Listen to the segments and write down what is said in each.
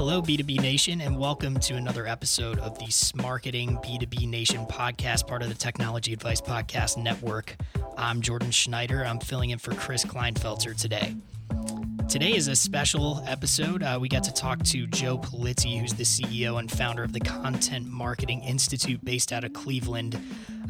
Hello, B2B Nation, and welcome to another episode of the Smarketing B2B Nation podcast, part of the Technology Advice Podcast Network. I'm Jordan Schneider. I'm filling in for Chris Kleinfelter today. Today is a special episode. Uh, we got to talk to Joe Pulizzi, who's the CEO and founder of the Content Marketing Institute based out of Cleveland.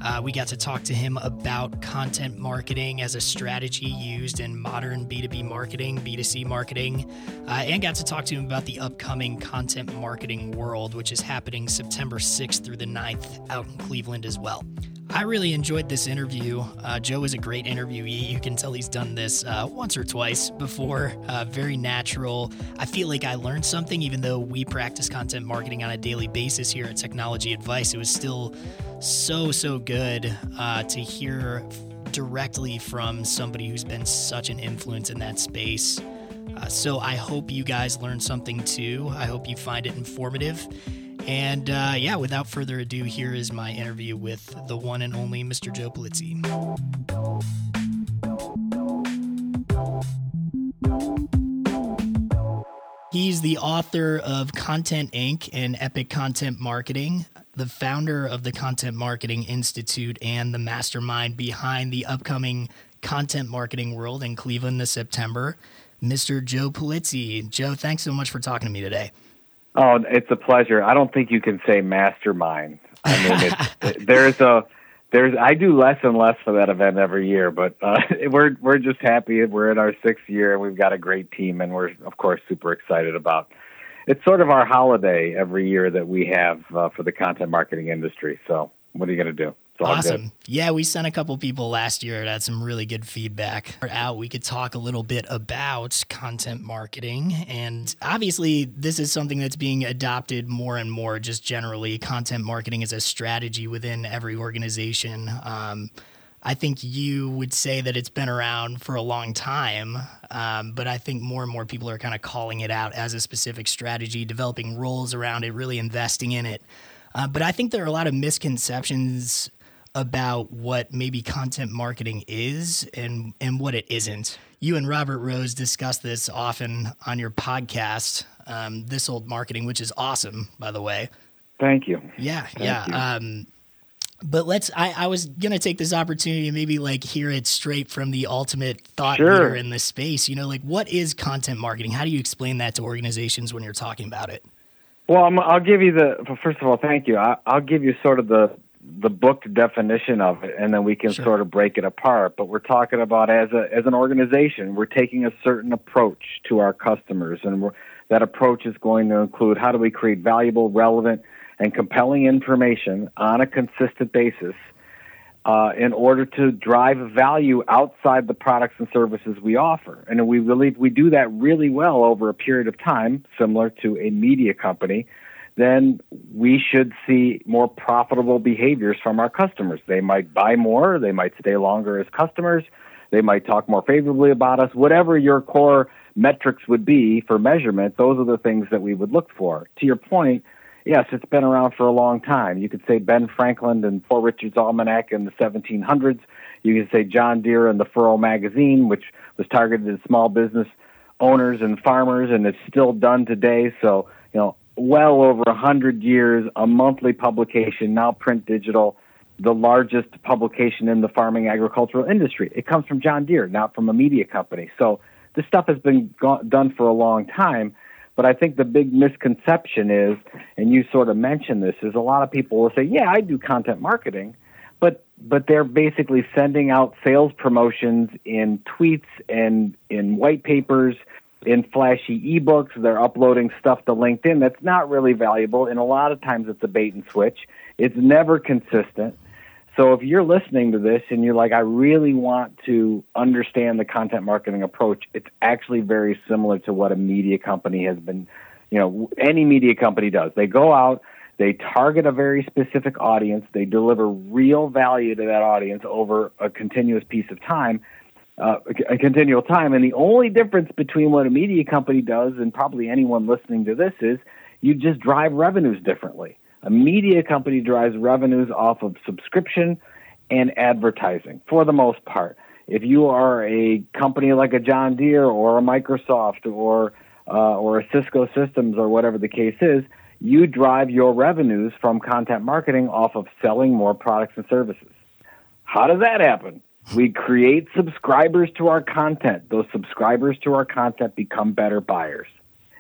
Uh, we got to talk to him about content marketing as a strategy used in modern B2B marketing, B2C marketing, uh, and got to talk to him about the upcoming Content Marketing World, which is happening September 6th through the 9th out in Cleveland as well. I really enjoyed this interview. Uh, Joe is a great interviewee. You can tell he's done this uh, once or twice before. Uh, very natural. I feel like I learned something, even though we practice content marketing on a daily basis here at Technology Advice. It was still so, so good uh, to hear directly from somebody who's been such an influence in that space. Uh, so I hope you guys learned something too. I hope you find it informative. And uh, yeah, without further ado, here is my interview with the one and only Mr. Joe Pulizzi. He's the author of Content Inc. and Epic Content Marketing, the founder of the Content Marketing Institute, and the mastermind behind the upcoming Content Marketing World in Cleveland this September, Mr. Joe Pulizzi. Joe, thanks so much for talking to me today. Oh, it's a pleasure. I don't think you can say mastermind. I mean, it's, there's a there's I do less and less for that event every year, but uh, we're we're just happy. We're in our sixth year, and we've got a great team, and we're of course super excited about. It's sort of our holiday every year that we have uh, for the content marketing industry. So, what are you going to do? Awesome. Good. Yeah, we sent a couple people last year that had some really good feedback. Out, we could talk a little bit about content marketing. And obviously, this is something that's being adopted more and more, just generally. Content marketing is a strategy within every organization. Um, I think you would say that it's been around for a long time, um, but I think more and more people are kind of calling it out as a specific strategy, developing roles around it, really investing in it. Uh, but I think there are a lot of misconceptions about what maybe content marketing is and and what it isn't. You and Robert Rose discuss this often on your podcast, um, This Old Marketing, which is awesome, by the way. Thank you. Yeah, Thank yeah. You. Um, but let's. I, I was gonna take this opportunity to maybe like hear it straight from the ultimate thought sure. leader in this space. You know, like what is content marketing? How do you explain that to organizations when you're talking about it? Well, i will give you the. First of all, thank you. I, will give you sort of the the book definition of it, and then we can sure. sort of break it apart. But we're talking about as a as an organization, we're taking a certain approach to our customers, and that approach is going to include how do we create valuable, relevant, and compelling information on a consistent basis. Uh, in order to drive value outside the products and services we offer. And we believe we do that really well over a period of time, similar to a media company then we should see more profitable behaviors from our customers. They might buy more, they might stay longer as customers, they might talk more favorably about us. Whatever your core metrics would be for measurement, those are the things that we would look for. To your point, yes, it's been around for a long time. You could say Ben Franklin and Poor Richard's Almanac in the 1700s. You could say John Deere and the Furrow magazine, which was targeted at small business owners and farmers, and it's still done today. So, you know, well over hundred years, a monthly publication, now print digital, the largest publication in the farming agricultural industry. It comes from John Deere, not from a media company. So this stuff has been go- done for a long time. But I think the big misconception is, and you sort of mentioned this, is a lot of people will say, "Yeah, I do content marketing," but but they're basically sending out sales promotions in tweets and in white papers in flashy ebooks. They're uploading stuff to LinkedIn that's not really valuable, and a lot of times it's a bait and switch. It's never consistent. So if you're listening to this and you're like, I really want to understand the content marketing approach, it's actually very similar to what a media company has been, you know, any media company does. They go out, they target a very specific audience, they deliver real value to that audience over a continuous piece of time uh, a continual time. And the only difference between what a media company does and probably anyone listening to this is you just drive revenues differently. A media company drives revenues off of subscription and advertising for the most part. If you are a company like a John Deere or a Microsoft or uh, or a Cisco Systems or whatever the case is, you drive your revenues from content marketing off of selling more products and services. How does that happen? We create subscribers to our content. Those subscribers to our content become better buyers.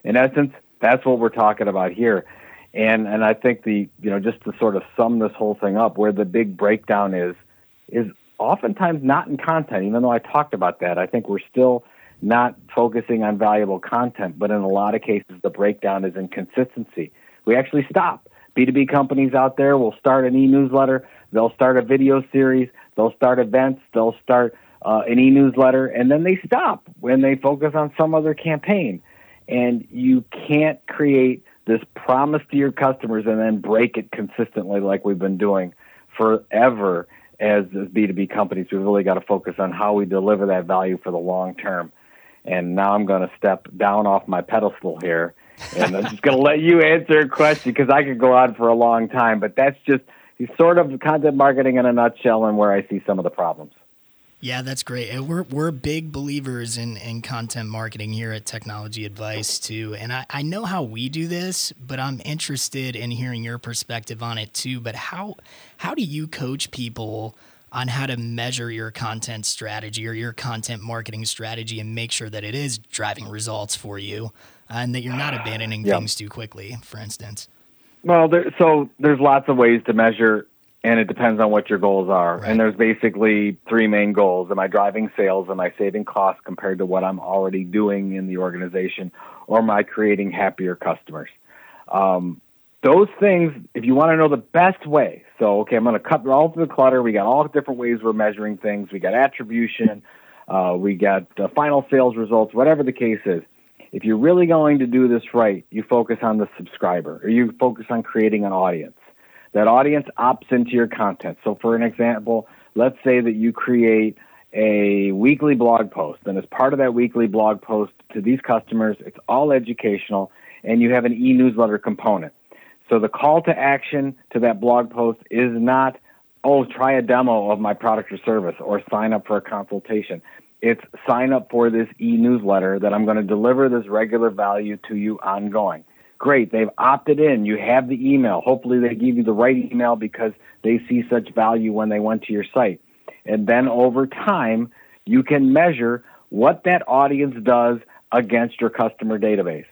In essence, that's what we're talking about here. And and I think the you know just to sort of sum this whole thing up, where the big breakdown is is oftentimes not in content. Even though I talked about that, I think we're still not focusing on valuable content, but in a lot of cases, the breakdown is in consistency. We actually stop. B2B companies out there will start an e newsletter, they'll start a video series, they'll start events, they'll start uh, an e newsletter, and then they stop when they focus on some other campaign. And you can't create this promise to your customers and then break it consistently like we've been doing forever as, as B2B companies. We've really got to focus on how we deliver that value for the long term. And now I'm going to step down off my pedestal here, and I'm just going to let you answer a question because I could go on for a long time. But that's just sort of content marketing in a nutshell and where I see some of the problems. Yeah, that's great. And we're we're big believers in, in content marketing here at Technology Advice too. And I, I know how we do this, but I'm interested in hearing your perspective on it too. But how how do you coach people on how to measure your content strategy or your content marketing strategy and make sure that it is driving results for you uh, and that you're not abandoning yep. things too quickly, for instance? Well, there, so there's lots of ways to measure, and it depends on what your goals are. Right. And there's basically three main goals: Am I driving sales? Am I saving costs compared to what I'm already doing in the organization, or am I creating happier customers? Um, those things, if you want to know the best way, so okay, I'm going to cut all through the clutter. We got all different ways we're measuring things. We got attribution, uh, we got uh, final sales results, whatever the case is. If you're really going to do this right, you focus on the subscriber, or you focus on creating an audience. That audience opts into your content. So, for an example, let's say that you create a weekly blog post, and as part of that weekly blog post to these customers, it's all educational, and you have an e newsletter component. So the call to action to that blog post is not, oh, try a demo of my product or service or sign up for a consultation. It's sign up for this e newsletter that I'm going to deliver this regular value to you ongoing. Great, they've opted in. You have the email. Hopefully, they give you the right email because they see such value when they went to your site. And then over time, you can measure what that audience does against your customer database.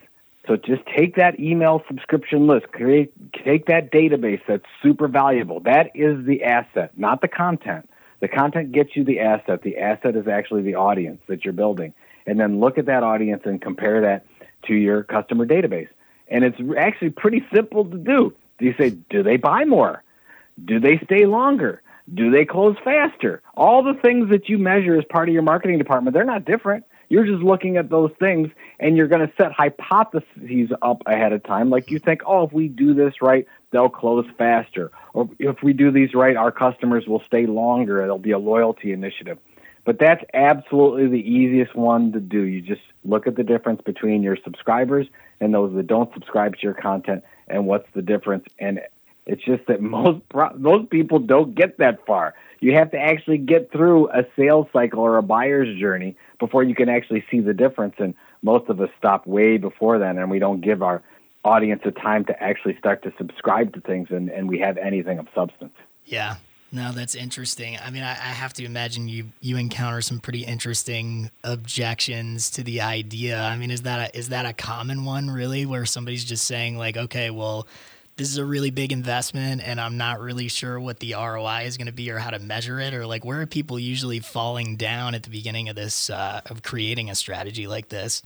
So just take that email subscription list, create, take that database that's super valuable. That is the asset, not the content. The content gets you the asset. The asset is actually the audience that you're building. And then look at that audience and compare that to your customer database. And it's actually pretty simple to do. You say, do they buy more? Do they stay longer? Do they close faster? All the things that you measure as part of your marketing department, they're not different. You're just looking at those things and you're going to set hypotheses up ahead of time. Like you think, oh, if we do this right, they'll close faster. Or if we do these right, our customers will stay longer. It'll be a loyalty initiative. But that's absolutely the easiest one to do. You just look at the difference between your subscribers and those that don't subscribe to your content and what's the difference. And it's just that most most people don't get that far. You have to actually get through a sales cycle or a buyer's journey before you can actually see the difference. And most of us stop way before then, and we don't give our audience a time to actually start to subscribe to things and, and we have anything of substance. Yeah. No, that's interesting. I mean, I, I, have to imagine you you encounter some pretty interesting objections to the idea. I mean, is that a, is that a common one really, where somebody's just saying like, okay, well, this is a really big investment and I'm not really sure what the ROI is going to be or how to measure it or like where are people usually falling down at the beginning of this uh, of creating a strategy like this?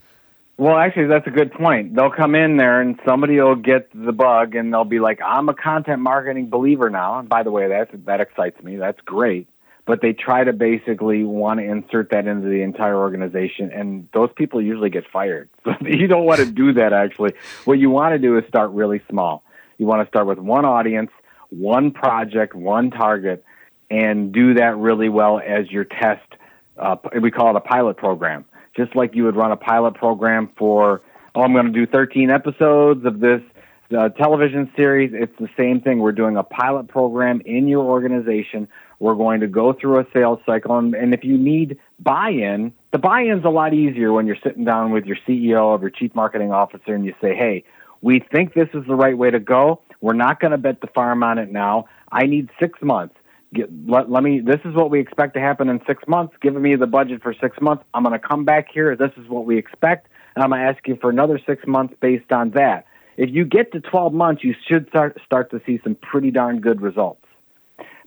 Well, actually, that's a good point. They'll come in there and somebody will get the bug and they'll be like, "I'm a content marketing believer now." And by the way, that that excites me. That's great. But they try to basically want to insert that into the entire organization, and those people usually get fired. So you don't want to do that. Actually, what you want to do is start really small you want to start with one audience, one project, one target, and do that really well as your test. Uh, we call it a pilot program. Just like you would run a pilot program for, oh, I'm going to do 13 episodes of this uh, television series. It's the same thing. We're doing a pilot program in your organization. We're going to go through a sales cycle. And, and if you need buy in, the buy-in's a lot easier when you're sitting down with your CEO or your chief marketing officer and you say, "Hey, we think this is the right way to go. We're not going to bet the farm on it now. I need six months. Get, let, let me. This is what we expect to happen in six months. Give me the budget for six months. I'm going to come back here. This is what we expect, and I'm going to ask you for another six months based on that. If you get to 12 months, you should start start to see some pretty darn good results.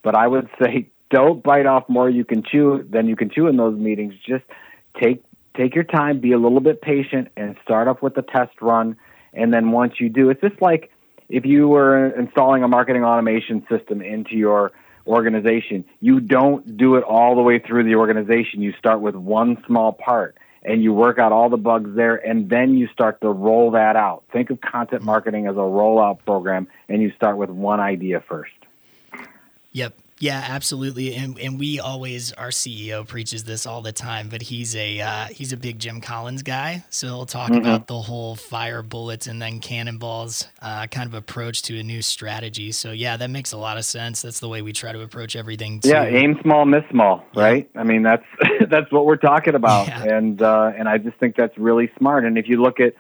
But I would say don't bite off more you can chew than you can chew in those meetings. Just take take your time, be a little bit patient, and start off with the test run. And then once you do, it's just like if you were installing a marketing automation system into your organization. You don't do it all the way through the organization. You start with one small part and you work out all the bugs there and then you start to roll that out. Think of content marketing as a rollout program and you start with one idea first. Yep. Yeah, absolutely. And and we always our CEO preaches this all the time, but he's a uh, he's a big Jim Collins guy, so he'll talk mm-hmm. about the whole fire bullets and then cannonballs uh, kind of approach to a new strategy. So yeah, that makes a lot of sense. That's the way we try to approach everything. Too. Yeah, aim small, miss small, right? I mean that's that's what we're talking about, yeah. and uh, and I just think that's really smart. And if you look at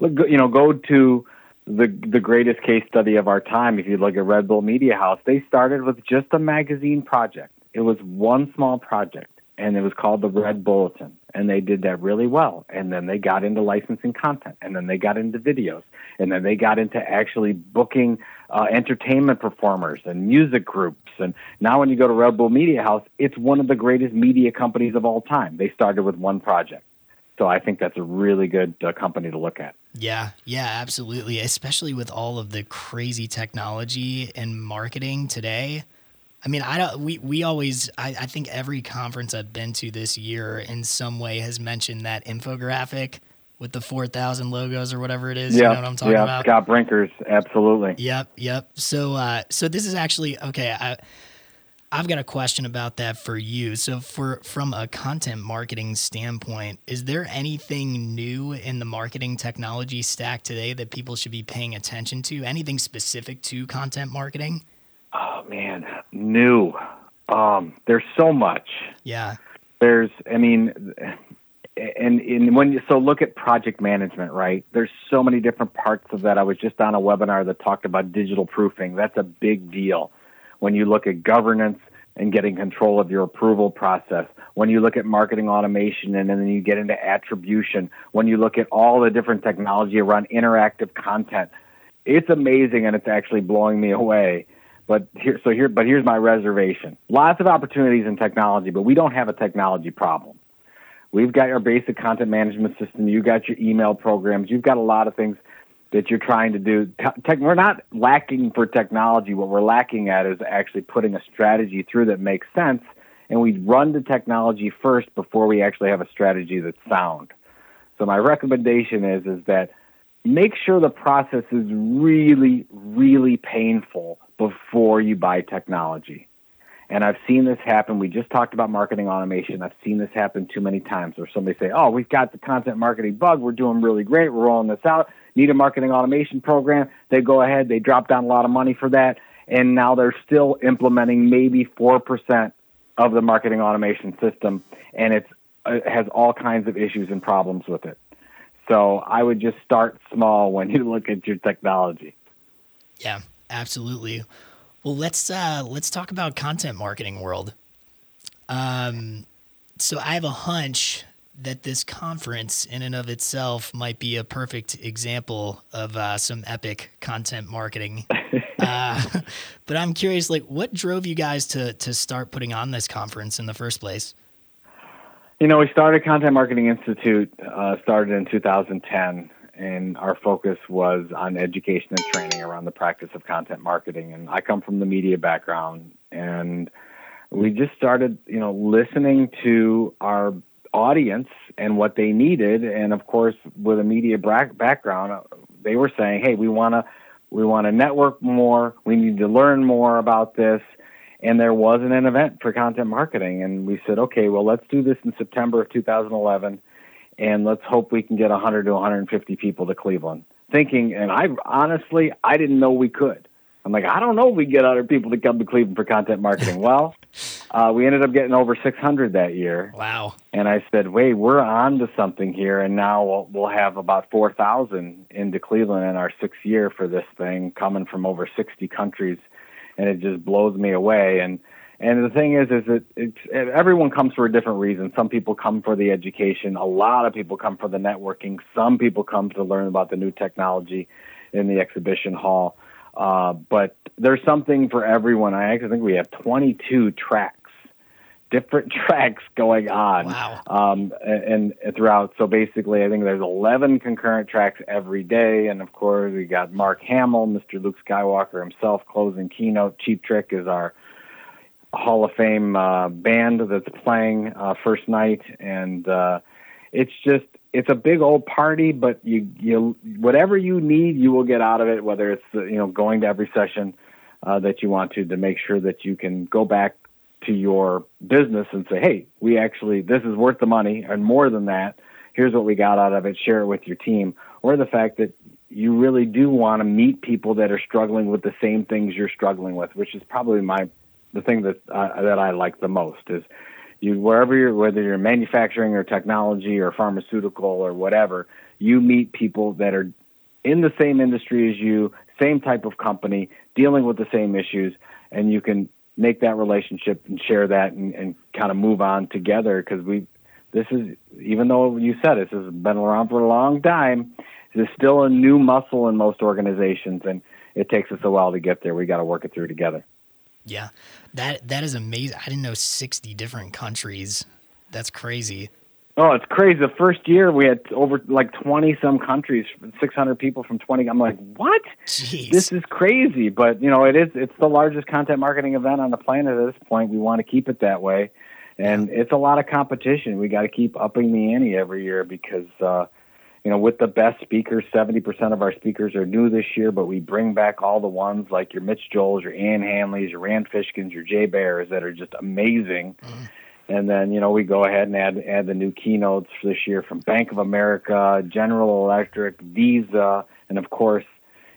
look, you know, go to the the greatest case study of our time. If you look at Red Bull Media House, they started with just a magazine project. It was one small project, and it was called the Red Bulletin, and they did that really well. And then they got into licensing content, and then they got into videos, and then they got into actually booking uh, entertainment performers and music groups. And now, when you go to Red Bull Media House, it's one of the greatest media companies of all time. They started with one project. So I think that's a really good uh, company to look at. Yeah, yeah, absolutely. Especially with all of the crazy technology and marketing today. I mean, I don't. We we always. I, I think every conference I've been to this year, in some way, has mentioned that infographic with the four thousand logos or whatever it is. Yeah, you know what I'm talking yeah. about? Scott Brinker's, absolutely. Yep, yep. So, uh, so this is actually okay. I, I've got a question about that for you. So, for from a content marketing standpoint, is there anything new in the marketing technology stack today that people should be paying attention to? Anything specific to content marketing? Oh man, new. Um, there's so much. Yeah. There's, I mean, and, and when you, so look at project management, right? There's so many different parts of that. I was just on a webinar that talked about digital proofing. That's a big deal when you look at governance and getting control of your approval process, when you look at marketing automation and then you get into attribution, when you look at all the different technology around interactive content, it's amazing and it's actually blowing me away. But here, so here, but here's my reservation. Lots of opportunities in technology, but we don't have a technology problem. We've got our basic content management system. You've got your email programs. You've got a lot of things that you're trying to do. Te- we're not lacking for technology. What we're lacking at is actually putting a strategy through that makes sense. And we run the technology first before we actually have a strategy that's sound. So my recommendation is is that make sure the process is really, really painful before you buy technology. And I've seen this happen. We just talked about marketing automation. I've seen this happen too many times where somebody say, "Oh, we've got the content marketing bug. We're doing really great. We're rolling this out. Need a marketing automation program." They go ahead. They drop down a lot of money for that, and now they're still implementing maybe four percent of the marketing automation system, and it's it has all kinds of issues and problems with it. So I would just start small when you look at your technology. Yeah, absolutely. Well, let's uh, let's talk about content marketing world. Um, so I have a hunch that this conference, in and of itself, might be a perfect example of uh, some epic content marketing. uh, but I'm curious, like, what drove you guys to to start putting on this conference in the first place? You know, we started Content Marketing Institute, uh, started in 2010, and our focus was on education and training around the practice of content marketing. And I come from the media background, and we just started, you know, listening to our audience and what they needed. And of course, with a media background, uh, they were saying, "Hey, we want to." We want to network more. We need to learn more about this. And there wasn't an event for content marketing. And we said, okay, well, let's do this in September of 2011 and let's hope we can get 100 to 150 people to Cleveland. Thinking, and I honestly, I didn't know we could. I'm like, I don't know if we get other people to come to Cleveland for content marketing. well, Uh, we ended up getting over 600 that year. Wow. And I said, wait, we're on to something here. And now we'll, we'll have about 4,000 into Cleveland in our sixth year for this thing, coming from over 60 countries. And it just blows me away. And and the thing is, is that it's, everyone comes for a different reason. Some people come for the education. A lot of people come for the networking. Some people come to learn about the new technology in the exhibition hall. Uh, but there's something for everyone. I actually think we have 22 tracks, different tracks going on. Wow. Um, and, and throughout. So basically, I think there's 11 concurrent tracks every day. And of course, we got Mark Hamill, Mr. Luke Skywalker himself, closing keynote. Cheap Trick is our Hall of Fame uh, band that's playing uh, first night, and uh, it's just it's a big old party. But you you whatever you need, you will get out of it. Whether it's you know going to every session uh, that you want to to make sure that you can go back to your business and say, hey, we actually this is worth the money, and more than that, here's what we got out of it. Share it with your team, or the fact that you really do want to meet people that are struggling with the same things you're struggling with, which is probably my the thing that uh, that I like the most is you wherever you're whether you're manufacturing or technology or pharmaceutical or whatever you meet people that are in the same industry as you same type of company dealing with the same issues and you can make that relationship and share that and, and kind of move on together because we this is even though you said this has been around for a long time it's still a new muscle in most organizations and it takes us a while to get there we got to work it through together yeah, that that is amazing. I didn't know sixty different countries. That's crazy. Oh, it's crazy. The first year we had over like twenty some countries, six hundred people from twenty. I'm like, what? Jeez. This is crazy. But you know, it is. It's the largest content marketing event on the planet at this point. We want to keep it that way, and it's a lot of competition. We got to keep upping the ante every year because. uh you know, with the best speakers, 70% of our speakers are new this year, but we bring back all the ones like your Mitch Joels, your Ann Handleys, your Rand Fishkins, your Jay Baers that are just amazing. Mm-hmm. And then, you know, we go ahead and add, add the new keynotes for this year from Bank of America, General Electric, Visa, and of course,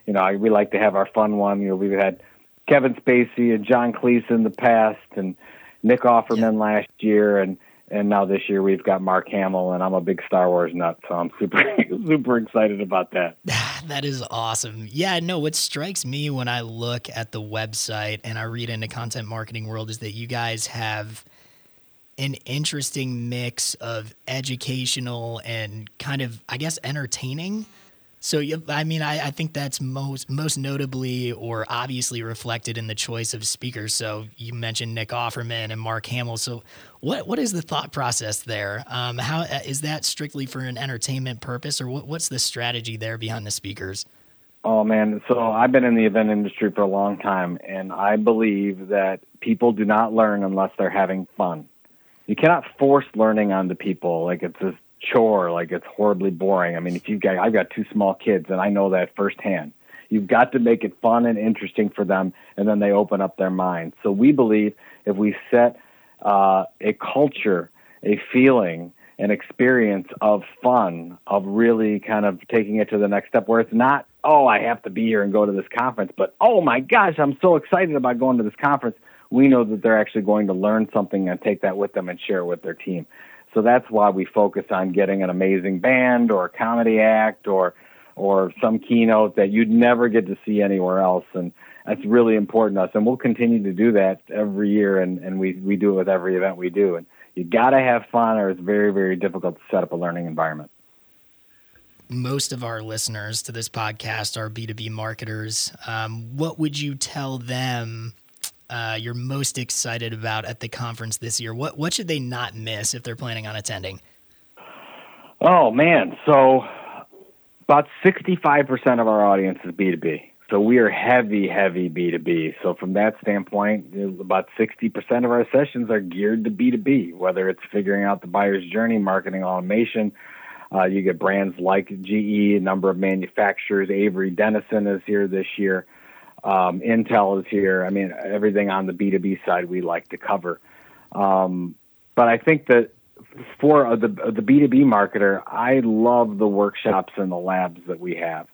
you know, I, we like to have our fun one. You know, we've had Kevin Spacey and John Cleese in the past and Nick Offerman yeah. last year. And, and now this year we've got Mark Hamill, and I'm a big Star Wars nut, so I'm super super excited about that. that is awesome. Yeah, no, what strikes me when I look at the website and I read into content marketing world is that you guys have an interesting mix of educational and kind of, I guess, entertaining so I mean, I, I, think that's most most notably or obviously reflected in the choice of speakers. So you mentioned Nick Offerman and Mark Hamill. So what what is the thought process there? Um, how uh, that strictly for an entertainment purpose, or what, what's the strategy there behind the speakers? Oh man, so I've been in the event industry for a long time, and I believe that people do not learn unless they're having fun. You cannot force learning onto people like it's this chore, like it's horribly boring. I mean, if you've got, I've got two small kids, and I know that firsthand. You've got to make it fun and interesting for them, and then they open up their minds. So we believe if we set uh, a culture, a feeling, an experience of fun, of really kind of taking it to the next step, where it's not, oh, I have to be here and go to this conference, but oh my gosh, I'm so excited about going to this conference. We know that they're actually going to learn something and take that with them and share it with their team. So that's why we focus on getting an amazing band or a comedy act or or some keynote that you'd never get to see anywhere else. And that's really important to us. And we'll continue to do that every year and, and we, we do it with every event we do. And you gotta have fun or it's very, very difficult to set up a learning environment. Most of our listeners to this podcast are B2B marketers. Um, what would you tell them uh, you're most excited about at the conference this year? What what should they not miss if they're planning on attending? Oh man, so about 65% of our audience is B2B. So we are heavy, heavy B2B. So from that standpoint, about 60% of our sessions are geared to B2B, whether it's figuring out the buyer's journey, marketing automation. Uh, you get brands like GE, a number of manufacturers. Avery Dennison is here this year. Um, Intel is here. I mean, everything on the B2B side we like to cover. Um, but I think that for uh, the uh, the B2B marketer, I love the workshops and the labs that we have.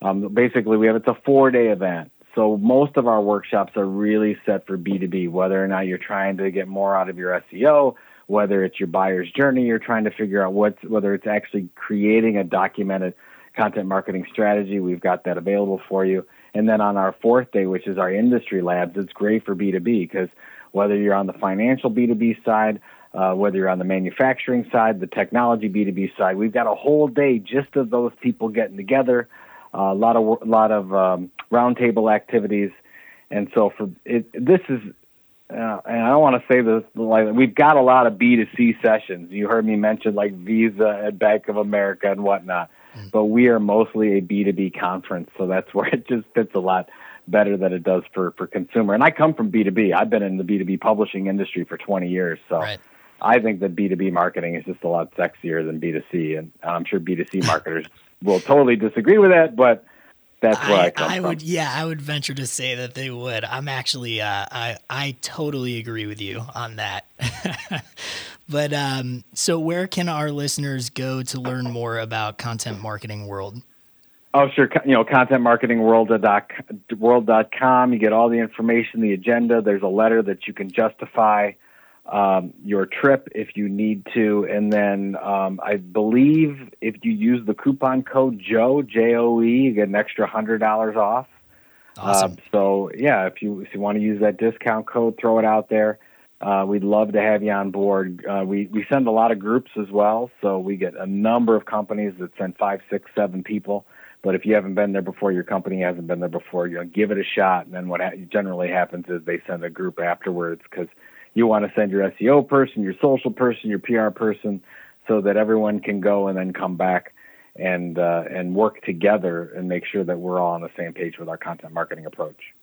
Um, basically, we have it's a four day event, so most of our workshops are really set for B2B, whether or not you're trying to get more out of your SEO, whether it's your buyer's journey, you're trying to figure out what's, whether it's actually creating a documented content marketing strategy, we've got that available for you. And then on our fourth day, which is our industry labs, it's great for B2B because whether you're on the financial B2B side, uh, whether you're on the manufacturing side, the technology B2B side, we've got a whole day just of those people getting together, uh, a lot of a lot of um, roundtable activities, and so for it, this is. Uh, and I don't want to say this like we've got a lot of B2C sessions. You heard me mention like Visa and Bank of America and whatnot, mm. but we are mostly a B2B conference, so that's where it just fits a lot better than it does for for consumer. And I come from B2B. I've been in the B2B publishing industry for 20 years, so right. I think that B2B marketing is just a lot sexier than B2C, and I'm sure B2C marketers will totally disagree with that, but that's where I, I come I from. would, yeah, I would venture to say that they would. I'm actually, uh, I, I totally agree with you on that. but um, so, where can our listeners go to learn more about Content Marketing World? Oh, sure. You know, contentmarketingworld.com. You get all the information, the agenda. There's a letter that you can justify um, your trip if you need to. And then um, I believe if you use the coupon code Joe J O E, you get an extra hundred dollars off. Awesome. Uh, so yeah, if you if you want to use that discount code, throw it out there. Uh, we'd love to have you on board. Uh, we we send a lot of groups as well, so we get a number of companies that send five, six, seven people. But if you haven't been there before, your company hasn't been there before, you know, give it a shot. And then what ha- generally happens is they send a group afterwards because you want to send your SEO person, your social person, your PR person, so that everyone can go and then come back and uh, and work together and make sure that we're all on the same page with our content marketing approach.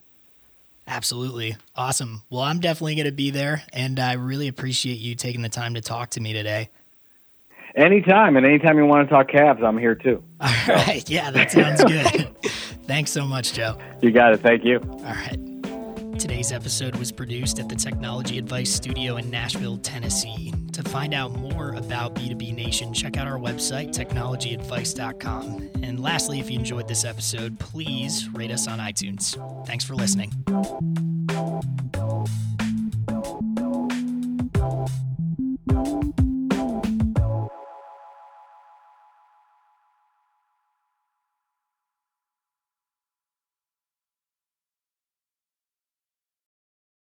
Absolutely. Awesome. Well, I'm definitely going to be there, and I really appreciate you taking the time to talk to me today. Anytime, and anytime you want to talk Cavs, I'm here too. All right. Yeah, that sounds good. Thanks so much, Joe. You got it. Thank you. All right. Today's episode was produced at the Technology Advice Studio in Nashville, Tennessee. To find out more about B2B Nation, check out our website, technologyadvice.com. And lastly, if you enjoyed this episode, please rate us on iTunes. Thanks for listening.